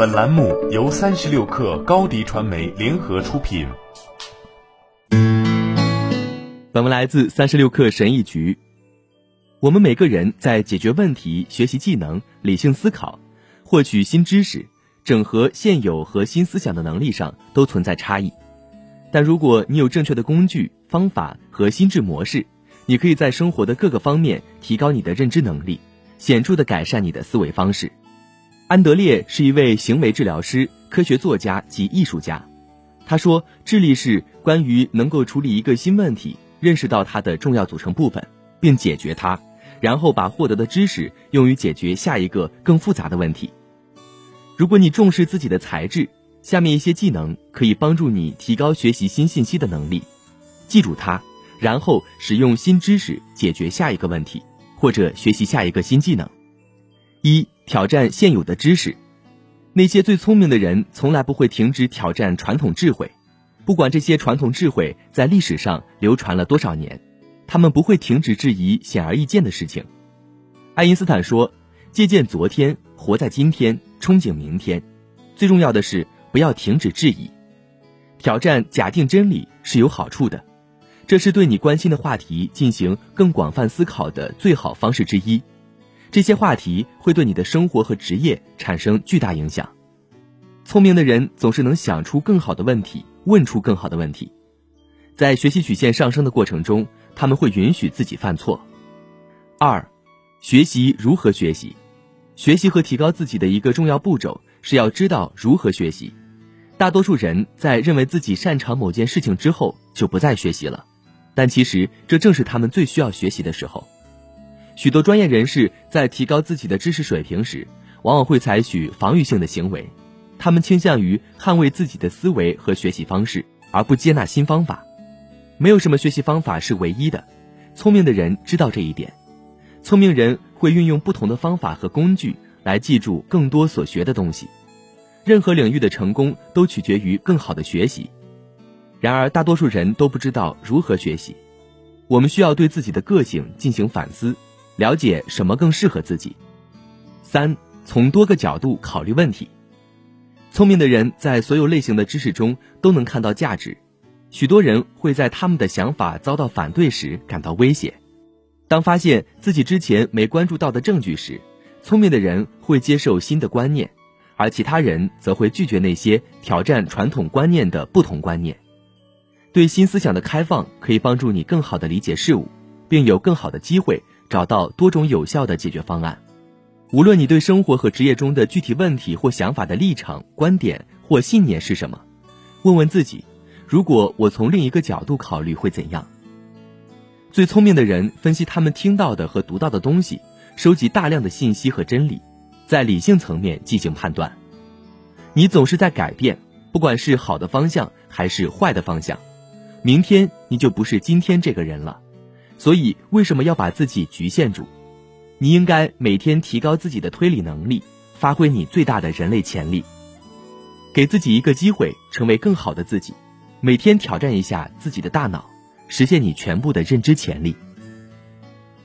本栏目由三十六氪高低传媒联合出品。本文来自三十六氪神译局。我们每个人在解决问题、学习技能、理性思考、获取新知识、整合现有和新思想的能力上都存在差异。但如果你有正确的工具、方法和心智模式，你可以在生活的各个方面提高你的认知能力，显著的改善你的思维方式。安德烈是一位行为治疗师、科学作家及艺术家。他说：“智力是关于能够处理一个新问题，认识到它的重要组成部分，并解决它，然后把获得的知识用于解决下一个更复杂的问题。如果你重视自己的才智，下面一些技能可以帮助你提高学习新信息的能力。记住它，然后使用新知识解决下一个问题，或者学习下一个新技能。一。”挑战现有的知识，那些最聪明的人从来不会停止挑战传统智慧，不管这些传统智慧在历史上流传了多少年，他们不会停止质疑显而易见的事情。爱因斯坦说：“借鉴昨天，活在今天，憧憬明天。最重要的是不要停止质疑，挑战假定真理是有好处的，这是对你关心的话题进行更广泛思考的最好方式之一。”这些话题会对你的生活和职业产生巨大影响。聪明的人总是能想出更好的问题，问出更好的问题。在学习曲线上升的过程中，他们会允许自己犯错。二，学习如何学习。学习和提高自己的一个重要步骤是要知道如何学习。大多数人在认为自己擅长某件事情之后就不再学习了，但其实这正是他们最需要学习的时候。许多专业人士在提高自己的知识水平时，往往会采取防御性的行为，他们倾向于捍卫自己的思维和学习方式，而不接纳新方法。没有什么学习方法是唯一的，聪明的人知道这一点。聪明人会运用不同的方法和工具来记住更多所学的东西。任何领域的成功都取决于更好的学习。然而，大多数人都不知道如何学习。我们需要对自己的个性进行反思。了解什么更适合自己。三，从多个角度考虑问题。聪明的人在所有类型的知识中都能看到价值。许多人会在他们的想法遭到反对时感到威胁。当发现自己之前没关注到的证据时，聪明的人会接受新的观念，而其他人则会拒绝那些挑战传统观念的不同观念。对新思想的开放可以帮助你更好地理解事物，并有更好的机会。找到多种有效的解决方案。无论你对生活和职业中的具体问题或想法的立场、观点或信念是什么，问问自己：如果我从另一个角度考虑会怎样？最聪明的人分析他们听到的和读到的东西，收集大量的信息和真理，在理性层面进行判断。你总是在改变，不管是好的方向还是坏的方向。明天你就不是今天这个人了。所以，为什么要把自己局限住？你应该每天提高自己的推理能力，发挥你最大的人类潜力，给自己一个机会，成为更好的自己。每天挑战一下自己的大脑，实现你全部的认知潜力。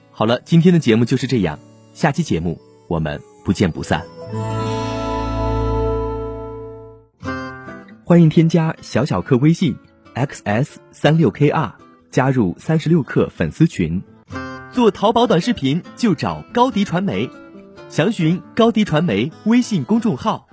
好了，今天的节目就是这样，下期节目我们不见不散。欢迎添加小小客微信：xs 三六 kr。加入三十六氪粉丝群，做淘宝短视频就找高迪传媒，详询高迪传媒微信公众号。